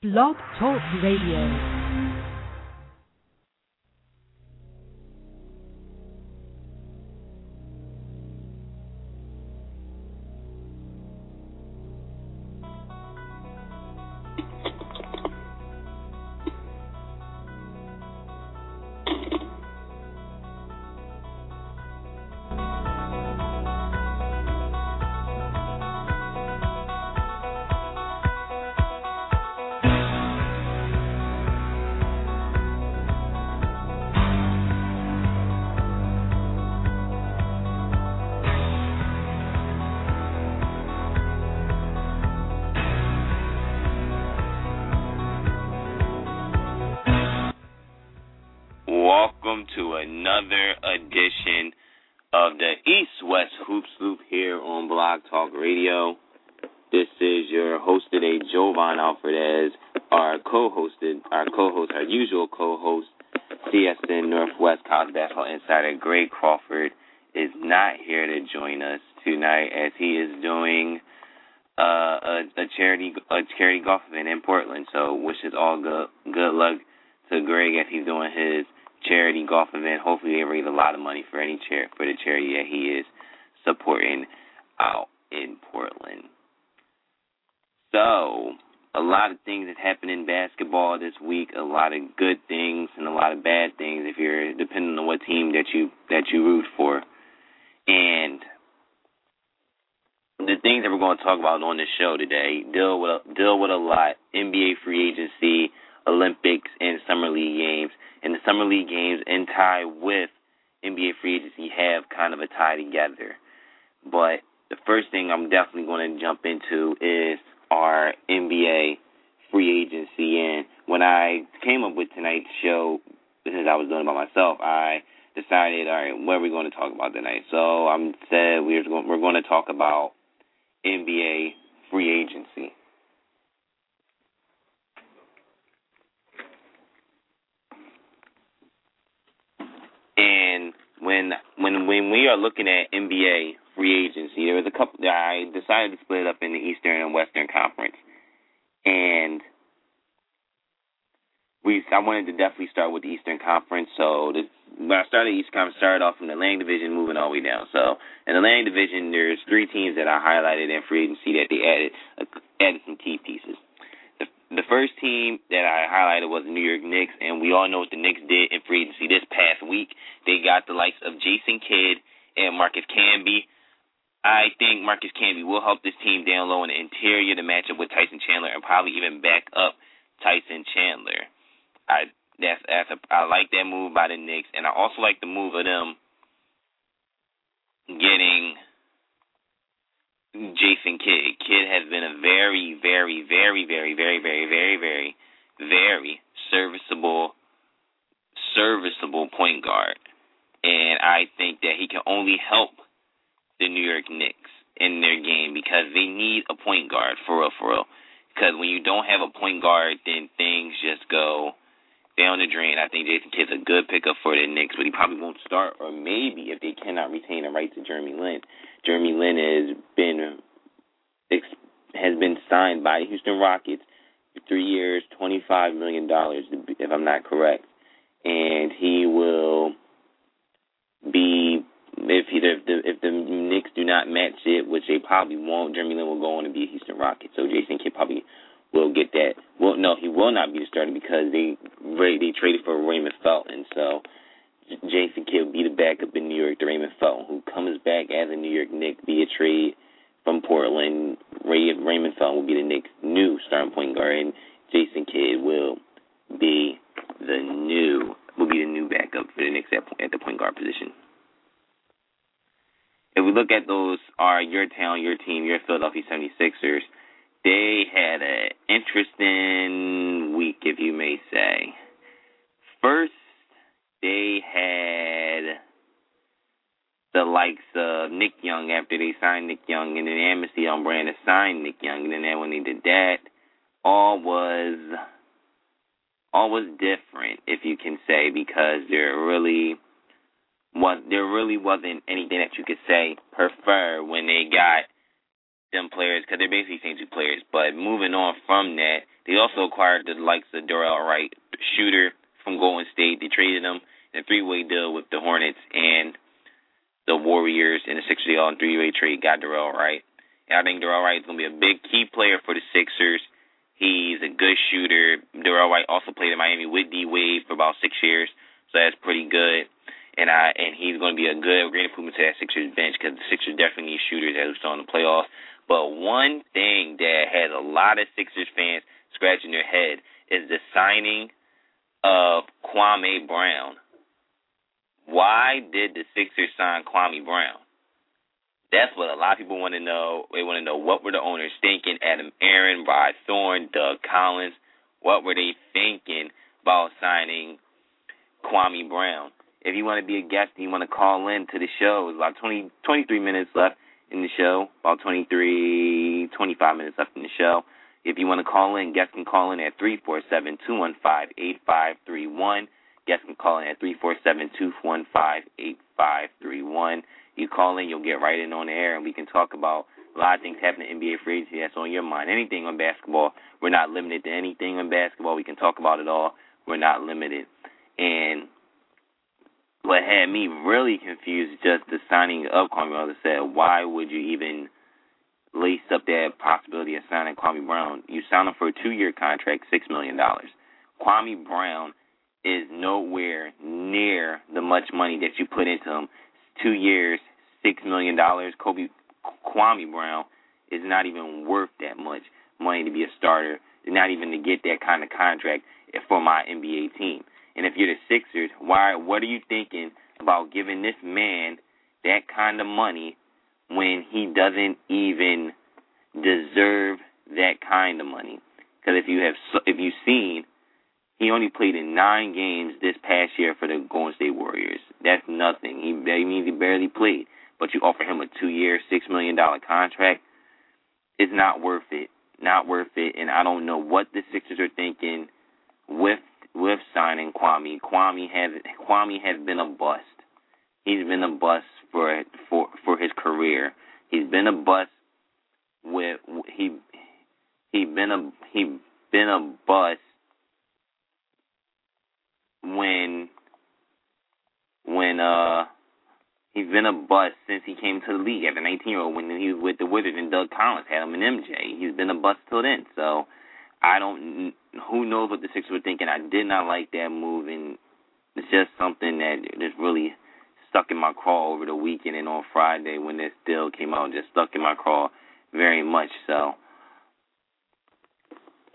Blog Talk Radio. Radio. This is your host today, Jovan Alford, our co-hosted, our co-host, our usual co-host, CSN Northwest College Basketball Insider Greg Crawford is not here to join us tonight as he is doing uh, a, a charity a charity golf event in Portland. So wishes all good good luck to Greg as he's doing his charity golf event. Hopefully, they raise a lot of money for any chair for the charity that he is supporting out in Portland. So, a lot of things that happened in basketball this week. A lot of good things and a lot of bad things. If you're depending on what team that you that you root for, and the things that we're going to talk about on this show today deal with deal with a lot. NBA free agency, Olympics, and summer league games and the summer league games in tie with NBA free agency have kind of a tie together. But first thing I'm definitely going to jump into is our NBA free agency. And when I came up with tonight's show, because I was doing it by myself, I decided, all right, what are we going to talk about tonight? So I said we're going, we're going to talk about NBA free agency. And when when when we are looking at NBA free agency, there was a couple. I decided to split it up in the Eastern and Western Conference, and we I wanted to definitely start with the Eastern Conference. So the, when I started East Conference, started off from the Atlantic Division, moving all the way down. So in the Atlantic Division, there's three teams that I highlighted in free agency that they added uh, added some key pieces the first team that I highlighted was the New York Knicks, and we all know what the Knicks did in free agency this past week. They got the likes of Jason Kidd and Marcus Camby. I think Marcus Camby will help this team down low in the interior to match up with Tyson Chandler and probably even back up Tyson Chandler. I that's that's a I like that move by the Knicks, and I also like the move of them getting Jason Kidd. Kidd has been a very, very, very, very, very, very, very, very, very serviceable, serviceable point guard, and I think that he can only help the New York Knicks in their game because they need a point guard for real, for real. Because when you don't have a point guard, then things just go down the drain. I think Jason Kidd's a good pickup for the Knicks, but he probably won't start. Or maybe if they cannot retain the right to Jeremy Lin, Jeremy Lin has been has been signed by the Houston Rockets for three years, twenty five million dollars, if I'm not correct, and he will be if he, if the if the Knicks do not match it, which they probably won't, Jeremy Lin will go on to be a Houston Rocket. So Jason Kidd probably will get that. Well, no, he will not be the starter because they they traded for Raymond Felton. So Jason Kidd will be the backup in New York to Raymond Felton, who comes back as a New York Knick via trade from Portland. Ray, Raymond Felton will be the Knicks' new starting point guard, and Jason Kidd will be the new will be the new backup for the Knicks at, at the point guard position. If we look at those are your town, your team, your Philadelphia 76ers, they had an interesting week, if you may say. First, they had the likes of Nick Young after they signed Nick Young, and then Amnesty on brand signed Nick Young, and then when they did that, all was all was different, if you can say, because there really was there really wasn't anything that you could say prefer when they got them players because they're basically same two players. But moving on from that, they also acquired the likes of Dorell Wright, shooter from Golden State. They traded him in a three-way deal with the Hornets and the Warriors in Sixers. They all three-way trade got Dorell Wright. And I think Dorell Wright is going to be a big key player for the Sixers. He's a good shooter. Dorell Wright also played in Miami with D Wade for about six years, so that's pretty good. And I and he's going to be a good, great improvement to that Sixers bench because the Sixers definitely need shooters as we saw in the playoffs. But one thing that has a lot of Sixers fans scratching their head is the signing of Kwame Brown. Why did the Sixers sign Kwame Brown? That's what a lot of people want to know. They want to know what were the owners thinking? Adam Aron, Rod Thorn, Doug Collins. What were they thinking about signing Kwame Brown? If you want to be a guest and you want to call in to the show, it's about 20, 23 minutes left in the show, about 23, 25 minutes left in the show. If you want to call in, guests can call in at 347-215-8531. Guests can call in at 347-215-8531. You call in, you'll get right in on the air, and we can talk about a lot of things happening in NBA free agency that's on your mind. Anything on basketball. We're not limited to anything on basketball. We can talk about it all. We're not limited. And what had me really confused just the signing of Kwame Brown. Said, why would you even lace up that possibility of signing Kwame Brown? You signed him for a two-year contract, six million dollars. Kwame Brown is nowhere near the much money that you put into him. Two years, six million dollars. Kobe Kwame Brown is not even worth that much money to be a starter. Not even to get that kind of contract for my NBA team. And if you're the Sixers, why? What are you thinking about giving this man that kind of money when he doesn't even deserve that kind of money? Because if you have, if you've seen, he only played in nine games this past year for the Golden State Warriors. That's nothing. He that means he barely played. But you offer him a two-year, six million dollar contract. It's not worth it. Not worth it. And I don't know what the Sixers are thinking with with signing Kwame. Kwame has Kwame has been a bust. He's been a bust for for for his career. He's been a bust with he he been a he been a bust when when uh he's been a bust since he came to the league as a 19 year old when he was with the Wizards and Doug Collins had him in MJ. He's been a bust till then. So I don't. Who knows what the Sixers were thinking? I did not like that move, and it's just something that just really stuck in my craw over the weekend and on Friday when this deal came out, just stuck in my craw very much so.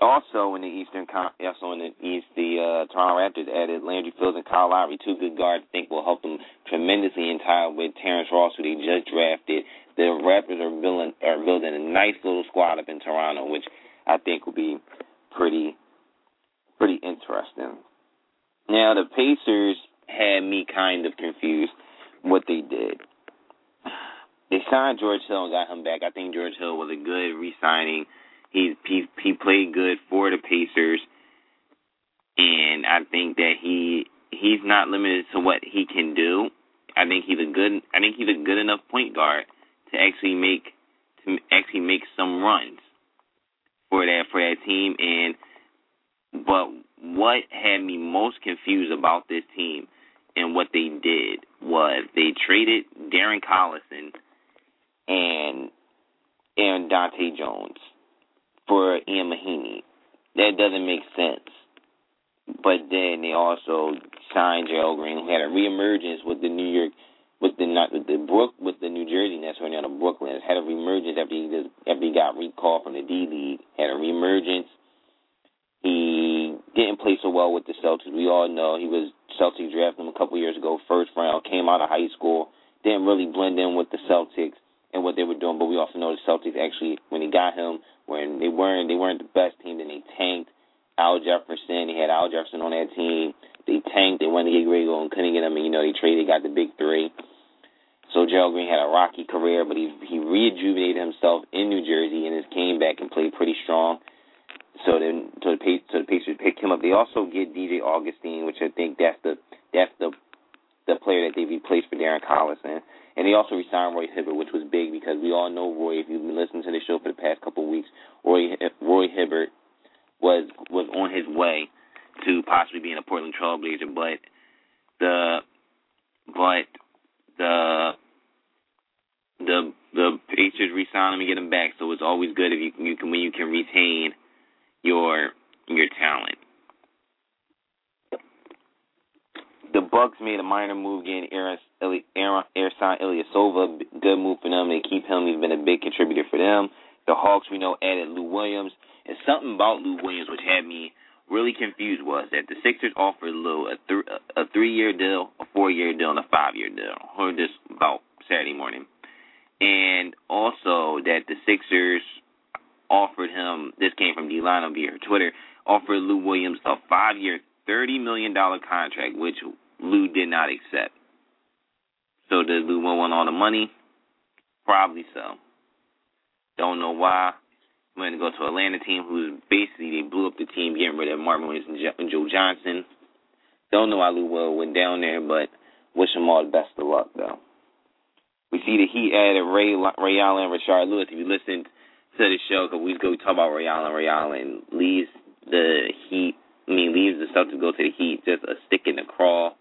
Also in the Eastern, also in the East, the uh, Toronto Raptors added Landry Fields and Kyle Lowry, two good guards. I think will help them tremendously in time with Terrence Ross, who they just drafted. The Raptors are building are building a nice little squad up in Toronto, which I think will be pretty pretty interesting. Now the Pacers had me kind of confused what they did. They signed George Hill and got him back. I think George Hill was a good re-signing. He he he played good for the Pacers, and I think that he he's not limited to what he can do. I think he's a good I think he's a good enough point guard to actually make to actually make some runs for that for that team. And but what had me most confused about this team and what they did was they traded Darren Collison and and Dahntay Jones for Ian Mahinmi. That doesn't make sense. But then they also signed Gerald Green, who had a reemergence with the New York with the not the Brook with the New Jersey Nets right now the Brooklyn had a reemergence after he just, after he got recalled from the D League had a reemergence. He didn't play so well with the Celtics. We all know he was Celtics drafted him a couple years ago, first round, came out of high school, didn't really blend in with the Celtics and what they were doing. But we also know the Celtics actually when he got him when they weren't they weren't the best team, then they tanked. Al Jefferson, they had Al Jefferson on that team. They tanked. They wanted to get Grego and couldn't get him. And you know they traded, got the big three. So Gerald Green had a rocky career, but he he rejuvenated himself in New Jersey and has came back and played pretty strong. So then, so the so the Pacers picked him up. They also get DJ Augustin, which I think that's the that's the the player that they replaced for Darren Collison. And And they also resigned Roy Hibbert, which was big because we all know Roy. If you've been listening to the show for the past couple of weeks, Roy Roy Hibbert was was on his way to possibly being a Portland Trailblazer, but the but the the the Pacers re-sign him and get him back. So it's always good if you can, you can when you can retain your your talent. The Bucks made a minor move getting Aaron Ersan Ilyasova. Good move for them. They keep him. He's been a big contributor for them. The Hawks we know added Lou Williams. And something about Lou Williams which had me really confused was that the Sixers offered Lou a, th- a three year deal, a four year deal, and a five year deal. I heard this about Saturday morning. And also that the Sixers offered him, this came from D-Line via Twitter, offered Lou Williams a five year, $30 million contract, which Lou did not accept. So did Lou want all the money? Probably so. Don't know why. We're to go to Atlanta team who's basically, they blew up the team getting rid of Marvin Williams and Joe Johnson. Don't know why Lou Will went down there, but wish them all the best of luck, though. We see the Heat added Ray, Ray Allen and Rashard Lewis. If you listened to the show ago, we talked about Ray Allen. Ray Allen leaves the Heat, I mean, leaves the to go to the Heat, just a stick in the craw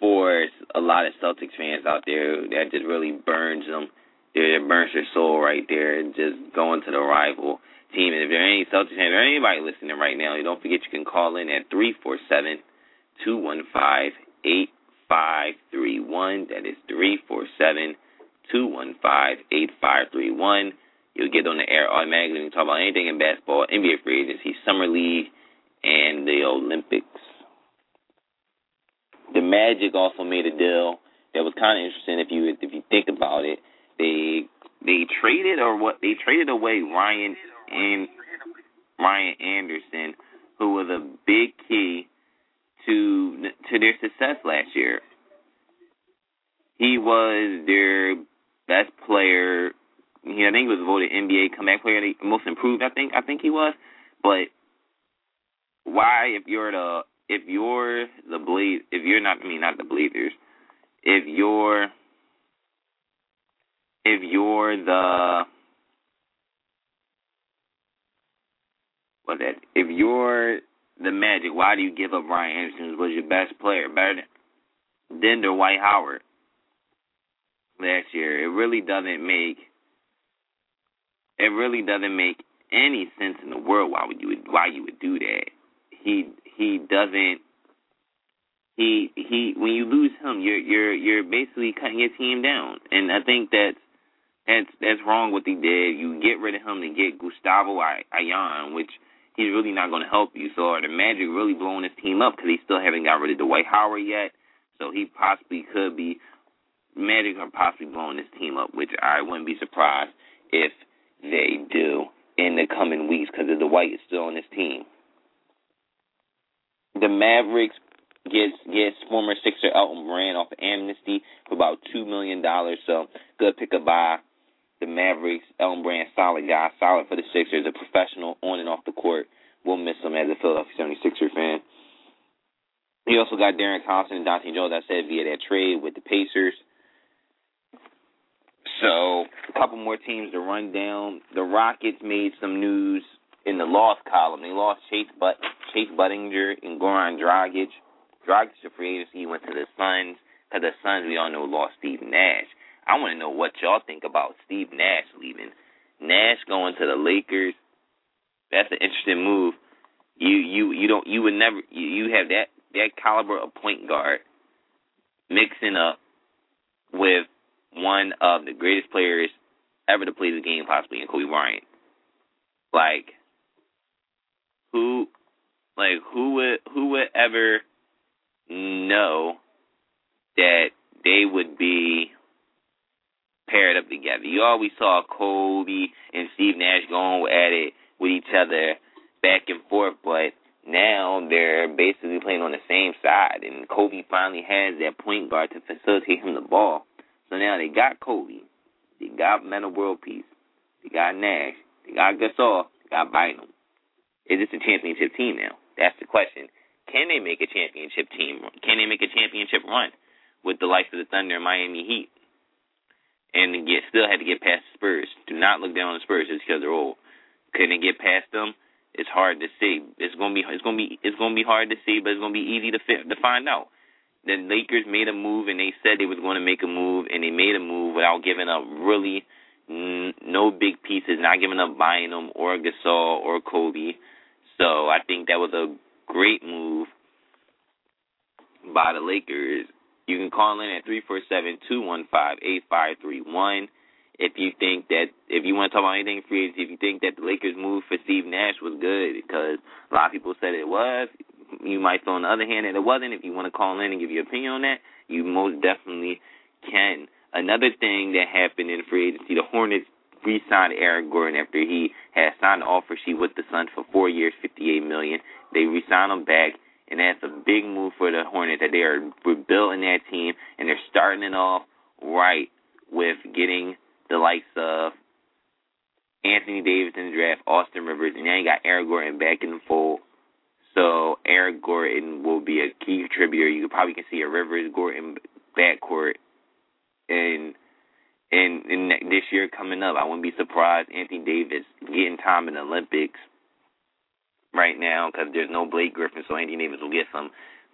for a lot of Celtics fans out there. That just really burns them. It burns their soul right there, just going to the rival team. And if there are any Celtics fans or anybody listening right now, don't forget you can call in at three four seven two one five eight five three one. That is three four seven two one five eight five three one. You'll get on the air automatically when you talk about anything in basketball, NBA free agency, summer league, and the Olympics. The Magic also made a deal that was kind of interesting if you if you think about it. They they traded or what they traded away Ryan and Ryan Anderson, who was a big key to to their success last year. He was their best player. He, I think he was voted NBA comeback player, most improved. I think I think he was. But why, if you're the if you're the Blaze, if you're not, I mean not the Blazers, if you're if you're the what that if you're the Magic, why do you give up Ryan Anderson, was your best player, better than, than Dwight Howard last year? It really doesn't make it really doesn't make any sense in the world why would you why you would do that. He he doesn't he he when you lose him you're you're you're basically cutting your team down. And I think that's that's that's wrong what they did. You get rid of him to get Gustavo Ayón, which he's really not going to help you. So are the Magic really blowing his team up because they still haven't got rid of Dwight Howard yet? So he possibly could be Magic are possibly blowing this team up, which I wouldn't be surprised if they do in the coming weeks because the Dwight is still on this team. The Mavericks gets gets former Sixer Elton Brand off of amnesty for about two million dollars. So good pick up by the Mavericks. Elton Brand, solid guy, solid for the Sixers, a professional on and off the court. We'll miss him as a Philadelphia 76er fan. We also got Darren Thompson and Dahntay Jones, I said, via that trade with the Pacers. So, a couple more teams to run down. The Rockets made some news in the loss column. They lost Chase but Chase Budinger and Goran Dragic. Dragic to free agency. He went to the Suns. Because the Suns, we all know, lost Steve Nash. I want to know what y'all think about Steve Nash leaving. Nash going to the Lakers. That's an interesting move. You you you don't you would never you, you have that that caliber of point guard mixing up with one of the greatest players ever to play the game, possibly in Kobe Bryant. Like who like who would who would ever know that they would be paired up together. You always saw Kobe and Steve Nash going at it with each other back and forth, but now they're basically playing on the same side, and Kobe finally has that point guard to facilitate him the ball. So now they got Kobe, they got Metta World Peace, they got Nash, they got Gasol, they got Bynum. Is this a championship team now? That's the question. Can they make a championship team? Can they make a championship run with the likes of the Thunder and Miami Heat, and get still had to get past the Spurs. Do not look down on the Spurs just because they're old. Couldn't get past them. It's hard to see. It's gonna be it's gonna be it's gonna be hard to see, but it's gonna be easy to fit, to find out. The Lakers made a move, and they said they was going to make a move, and they made a move without giving up really n- no big pieces, not giving up Bynum or Gasol or Kobe. So I think that was a great move by the Lakers. You can call in at three four seven two one five eight five three one. If you think that if you want to talk about anything free agency, if you think that the Lakers move for Steve Nash was good, because a lot of people said it was, you might feel on the other hand that it wasn't. If you want to call in and give your opinion on that, you most definitely can. Another thing that happened in free agency, the Hornets re-signed Eric Gordon after he had signed an offer sheet with the Suns for four years, fifty-eight million. They re-signed him back, and that's a big move for the Hornets. That they are rebuilding that team, and they're starting it off right with getting the likes of Anthony Davis in the draft, Austin Rivers, and now you got Eric Gordon back in the fold. So Eric Gordon will be a key contributor. You probably can see a Rivers Gordon backcourt and and and this year coming up. I wouldn't be surprised Anthony Davis getting time in the Olympics right now because there's no Blake Griffin, so Anthony Davis will get some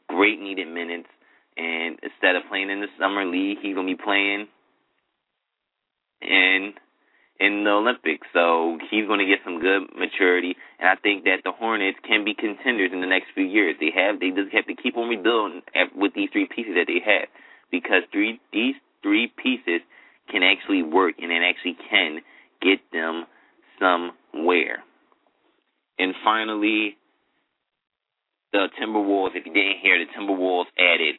great needed minutes. And instead of playing in the summer league, he's gonna be playing in in the Olympics. So he's to get some good maturity, and I think that the Hornets can be contenders in the next few years. They have they just have to keep on rebuilding with these three pieces that they have, because three these three pieces can actually work and it actually can get them somewhere. And finally, the Timberwolves. If you didn't hear, the Timberwolves added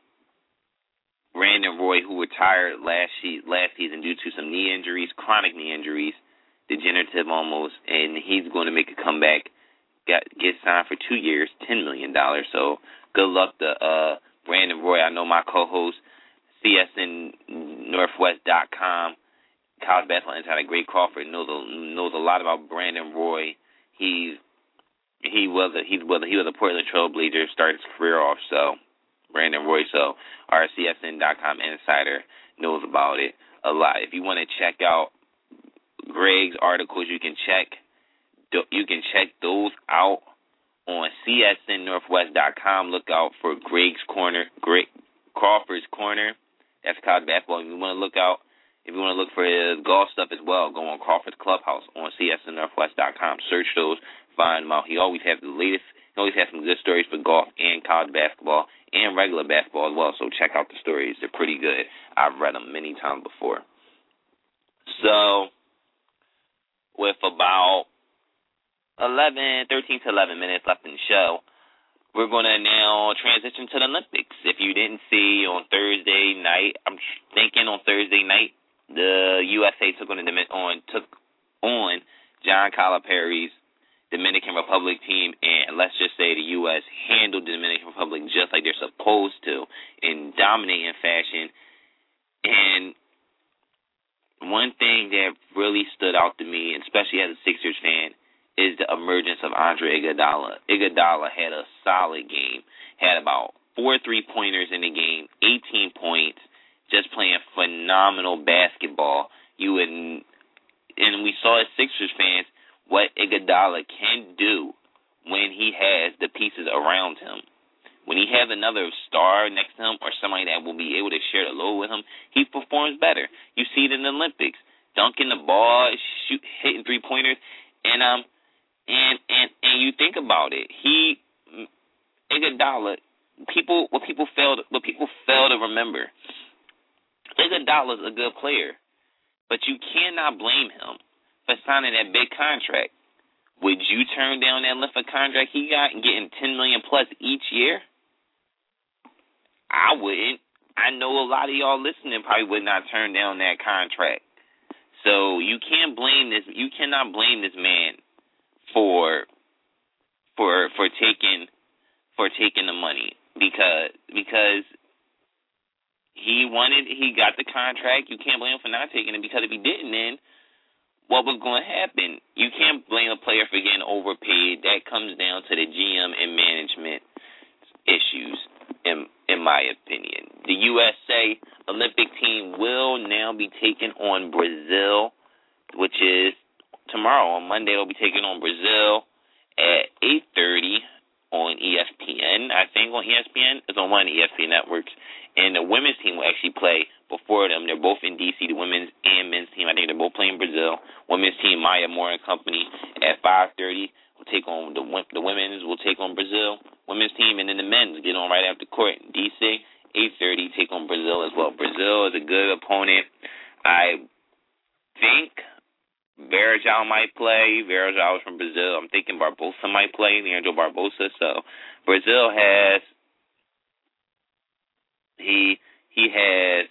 Brandon Roy, who retired last last season due to some knee injuries, chronic knee injuries, degenerative almost, and he's going to make a comeback. Got get signed for two years, ten million dollars. So good luck to uh, Brandon Roy. I know my co-host CSNNorthwest.com, college basketball insider Greg Crawford knows a, knows a lot about Brandon Roy. He's he was a he was a, he was a Portland Trailblazer, started his career off so Brandon Roy. So CSN.com insider knows about it a lot. If you want to check out Greg's articles, you can check you can check those out on CSNNorthwest.com. Look out for Greg's Corner, Greg Crawford's Corner. That's college basketball. If you want to look out, if you want to look for his golf stuff as well, go on Crawford's Clubhouse on CSNNorthwest.com. Search those, find out. He always has the latest. He always has some good stories for golf and college basketball and regular basketball as well. So check out the stories; they're pretty good. I've read them many times before. So, with about 11, 13 to 11 minutes left in the show, we're going to now transition to the Olympics. If you didn't see on Thursday night, I'm thinking on Thursday night, the USA took on on took on John Calipari's Dominican Republic team, and let's just say the U.S. handled the Dominican Republic just like they're supposed to in dominating fashion. And one thing that really stood out to me, especially as a Sixers fan, is the emergence of Andre Iguodala. Iguodala had a solid game, had about four three pointers in the game, 18 points, just playing phenomenal basketball. You would, and we saw as Sixers fans what Iguodala can do when he has the pieces around him. When he has another star next to him or somebody that will be able to share the load with him, he performs better. You see it in the Olympics, dunking the ball, shoot, hitting three pointers, and um, and and and you think about it, he Iguodala. People, what people fail, to, what people fail to remember, Iguodala is a good player, but you cannot blame him for signing that big contract. Would you turn down that length of contract he got and getting ten million plus each year? I wouldn't. I know a lot of y'all listening probably would not turn down that contract. So you can't blame this. You cannot blame this man for for for taking for taking the money because because he wanted he got the contract. You can't blame him for not taking it because if he didn't, then what was going to happen? You can't blame a player for getting overpaid. That comes down to the GM and management issues, in in my opinion. The USA Olympic team will now be taking on Brazil, which is tomorrow. On Monday, they'll be taking on Brazil at 8:30 on ESPN. I think on ESPN it's on one of the ESPN networks. And the women's team will actually play before them. They're both in DC. The women's and men's team. I think they're both playing Brazil. Women's team Maya Moore and company at 5:30 will take on the the women's will take on Brazil. Women's team and then the men's get on right after court. DC 8:30 take on Brazil as well. Brazil is a good opponent. I think Varejao might play. Varejao is from Brazil. I'm thinking Barbosa might play. Leandro Barbosa. So Brazil has he he has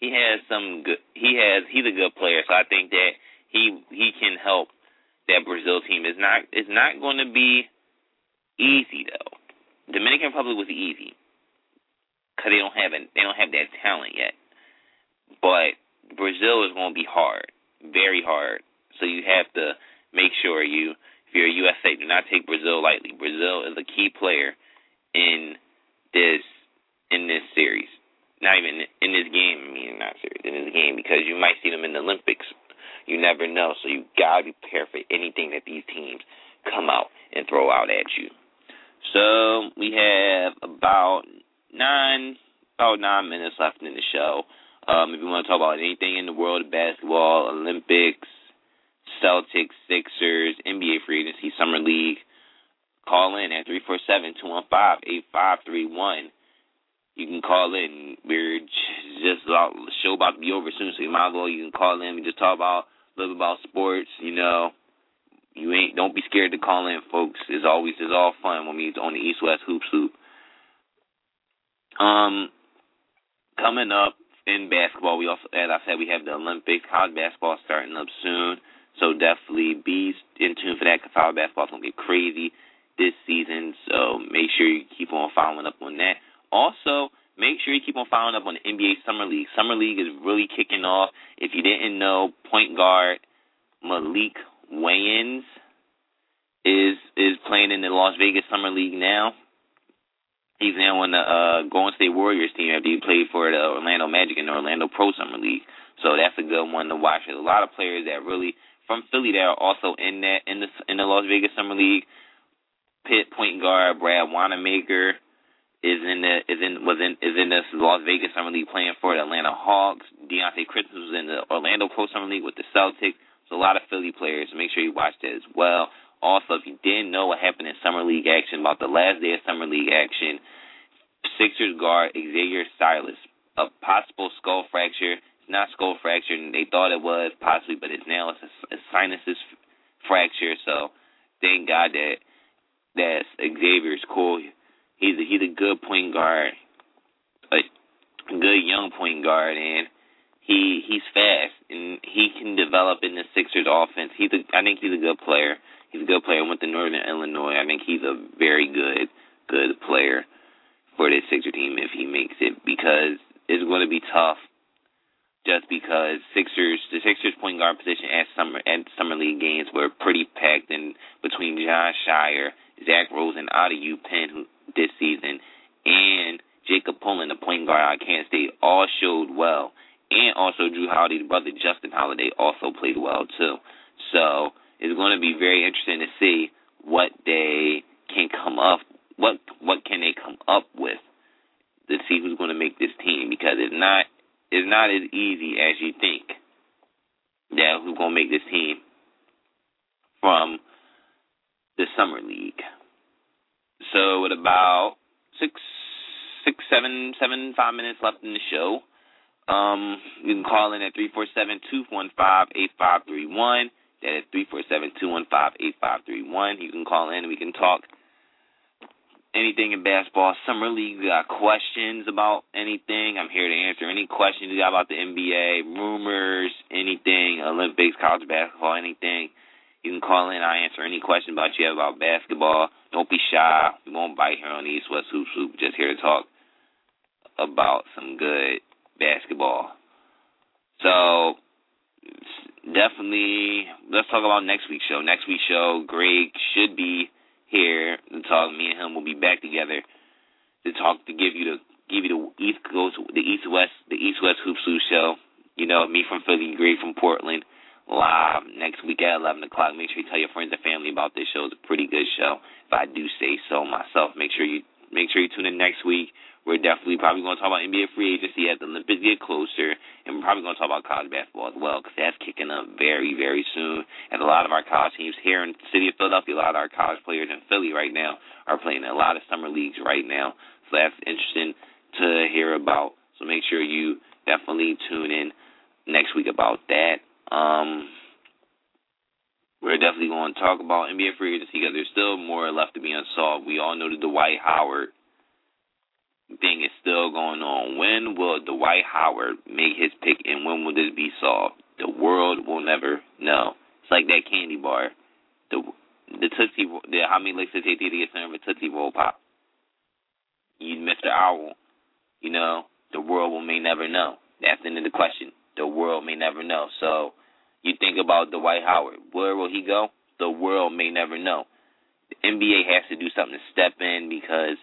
he has some good he has he's a good player. So I think that he he can help that Brazil team. Is not it's not going to be easy though. Dominican Republic was easy because they don't have an, they don't have that talent yet. But Brazil is going to be hard very hard. So you have to make sure you, if you're a USA, do not take Brazil lightly. Brazil is a key player in this in this series. Not even in this game. I mean, not series in this game because you might see them in the Olympics. You never know, so you gotta be prepared for anything that these teams come out and throw out at you. So we have about nine about nine minutes left in the show. Um, if you want to talk about anything in the world of basketball, Olympics, Celtics, Sixers, NBA free agency, summer league, call in at three four seven two one five eight five three one. You can call in. We're just about, the show about to be over soon, so you might as well you can call in. We just talk about bit about sports. You know, you ain't don't be scared to call in, folks. It's always it's all fun when we on the East West Hoops Hoop. Um, coming up in basketball, we also, as I said, we have the Olympics. College basketball starting up soon, so definitely be in tune for that. Cause college basketball gonna get crazy this season, so make sure you keep on following up on that. Also, make sure you keep on following up on the NBA Summer League. Summer League is really kicking off. If you didn't know, point guard Maalik Wayns is is playing in the Las Vegas Summer League now. He's now on the uh, Golden State Warriors team after he played for the Orlando Magic in the Orlando Pro Summer League. So that's a good one to watch. There's a lot of players that really from Philly that are also in that in the in the Las Vegas Summer League. Pitt point guard Brad Wanamaker is in the is in was in is in the Las Vegas Summer League playing for the Atlanta Hawks. Dionte Christmas was in the Orlando Pro Summer League with the Celtics. So a lot of Philly players. Make sure you watch that as well. Also, if you didn't know what happened in Summer League action, about the last day of Summer League action, Sixers guard Xavier Silas, a possible skull fracture. It's not skull fracture, and they thought it was possibly, but it's now it's a, a sinuses fracture. So thank God that that Xavier's cool. He's a, he's a good point guard, a good young point guard, and he he's fast and he can develop in the Sixers offense. He's a, I think he's a good player. He's a good player. Went to Northern Illinois. I think he's a very good, good player for this Sixer team if he makes it because it's going to be tough. Just because Sixers, the Sixers point guard position at summer at summer league games were pretty packed, and between John Shire, Zach Rosen out of UPenn who, this season, and Jacob Point guard out of Kansas State, all showed well, and also Jrue Holiday's brother Justin Holiday also played well too. So it's going to be very interesting to see what they can come up what what can they come up with to see who's going to make this team because it's not it's not as easy as you think that who's going to make this team from the summer league. So with about seven seven five minutes left in the show. Um, you can call in at three four seven two one five eight five three one. That is three four seven two one five eight five three one. You can call in and we can talk anything in basketball. Summer league, you got questions about anything. I'm here to answer any questions you got about the NBA, rumors, anything, Olympics, college basketball, anything. You can call in. I answer any question about you have about basketball. Don't be shy. We won't bite here on the East West Hoop Hoop. Just here to talk about some good basketball. So definitely let's talk about next week's show. Next week's show, Greg should be here to talk. Me and him will be back together to talk to give you the give you the East Coast the East West the East West Hoop show. You know, me from Philly, Greg from Portland, live next week at 11 o'clock. Make sure you tell your friends and family about this show. It's a pretty good show, if I do say so myself. Make sure you make sure you tune in next week. We're definitely probably going to talk about NBA free agency as the Olympics get closer, and we're probably going to talk about college basketball as well because that's kicking up very, very soon. And a lot of our college teams here in the city of Philadelphia, a lot of our college players in Philly right now are playing in a lot of summer leagues right now. So that's interesting to hear about. So make sure you definitely tune in next week about that. Um, we're definitely going to talk about NBA free agency because there's still more left to be unsolved. We all know the Dwight Howard thing is still going on. When will Dwight Howard make his pick, and when will this be solved? The world will never know. It's like that candy bar. The the Tootsie the how many licks does it take to get of a Tootsie Roll pop? You Mr. Owl, you know, the world will may never know. That's the end of the question. The world may never know. So you think about Dwight Howard. Where will he go? The world may never know. The NBA has to do something to step in because,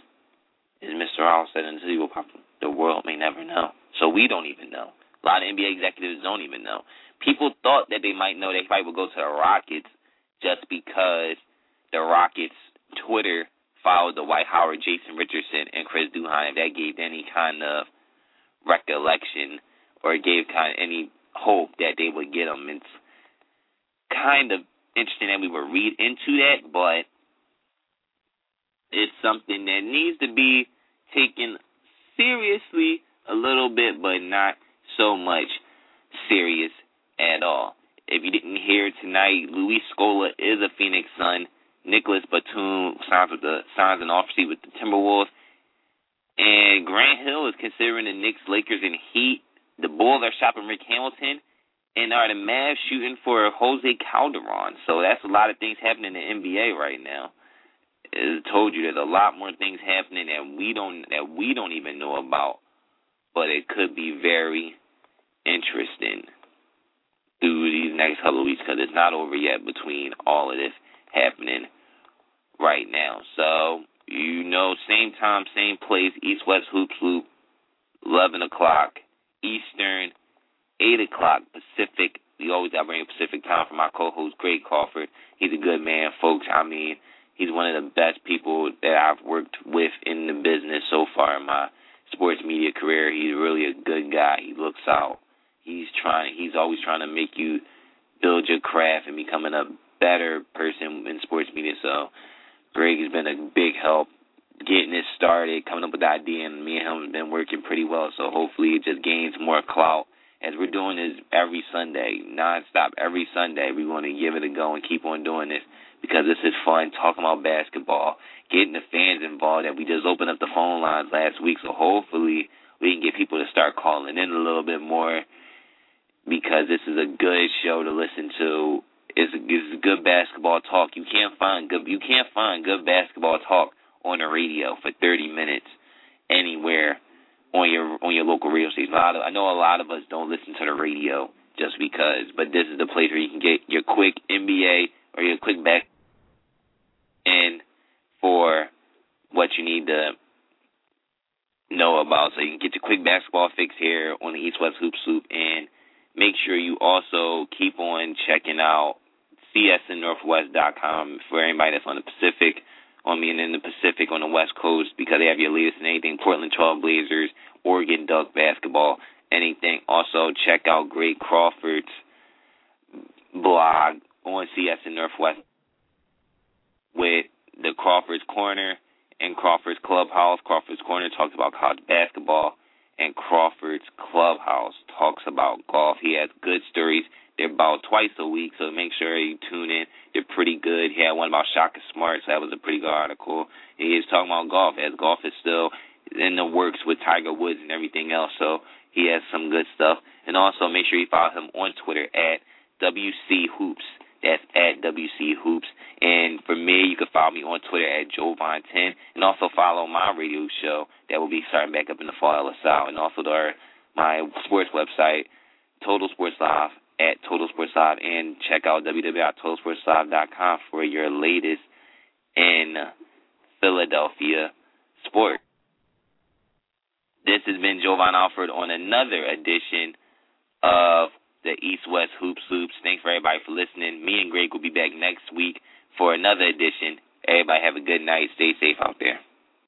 as Mr. Owl said in the Roll pop, the world may never know. So we don't even know. A lot of NBA executives don't even know. People thought that they might know they Dwight would go to the Rockets just because the Rockets Twitter followed the Dwight Howard, Jason Richardson, and Chris Duhon. If that gave any kind of recollection or gave kind of any hope that they would get them, it's kind of interesting that we would read into that, but it's something that needs to be taken seriously a little bit, but not so much serious at all. If you didn't hear tonight, Luis Scola is a Phoenix Sun. Nicolas Batum signs with the signs an offer with the Timberwolves. And Grant Hill is considering the Knicks, Lakers, and Heat. The Bulls are shopping Rick Hamilton. And are the Mavs shooting for Jose Calderon? So that's a lot of things happening in the NBA right now. As I told you, there's a lot more things happening that we don't that we don't even know about, but it could be very interesting through these next couple of weeks because it's not over yet between all of this happening right now. So, you know, same time, same place, East West Hoops Loop, 11 o'clock Eastern, 8 o'clock Pacific. We always got bring Pacific time for my co-host, Greg Crawford. He's a good man, folks. I mean, he's one of the best people that I've worked with in the business so far in my sports media career. He's really a good guy. He looks out He's trying. He's always trying to make you build your craft and becoming a better person in sports media. So Greg has been a big help getting this started, coming up with the idea, and me and him have been working pretty well. So hopefully it just gains more clout as we're doing this every Sunday, nonstop. Every Sunday, we want to give it a go and keep on doing this because this is fun talking about basketball, getting the fans involved. And we just opened up the phone lines last week, so hopefully we can get people to start calling in a little bit more because this is a good show to listen to. It's, it's good basketball talk. You can't find good you can't find good basketball talk on the radio for 30 minutes anywhere on your on your local radio station. A lot of, I know a lot of us don't listen to the radio just because, but this is the place where you can get your quick NBA or your quick back in for what you need to know about. So you can get your quick basketball fix here on the East West Hoop Soup and make sure you also keep on checking out csnnorthwest.com for anybody that's on the Pacific, on me and in the Pacific on the West Coast because they have your latest and anything Portland Trail Blazers, Oregon Duck basketball, anything. Also check out Greg Crawford's blog on CSN Northwest with the Crawford's Corner and Crawford's Clubhouse. Crawford's Corner talks about college basketball and Crawford's Clubhouse talks about golf. He has good stories. They're about twice a week, so make sure you tune in. They're pretty good. He had one about Shaka Smart, so that was a pretty good article. He is talking about golf, as golf is still in the works with Tiger Woods and everything else, so he has some good stuff. And also make sure you follow him on Twitter at WC Hoops. That's at WC Hoops. And for me, you can follow me on Twitter at Jovan10. And also follow my radio show that will be starting back up in the fall South. And also our, my sports website, Total Sports Live at Total Sports Live. And check out www.totalsportslive.com for your latest in Philadelphia sports. This has been Jovan Alford on another edition of the East West Hoop Hoops. Thanks for everybody for listening. Me and Greg will be back next week for another edition. Everybody have a good night. Stay safe out there.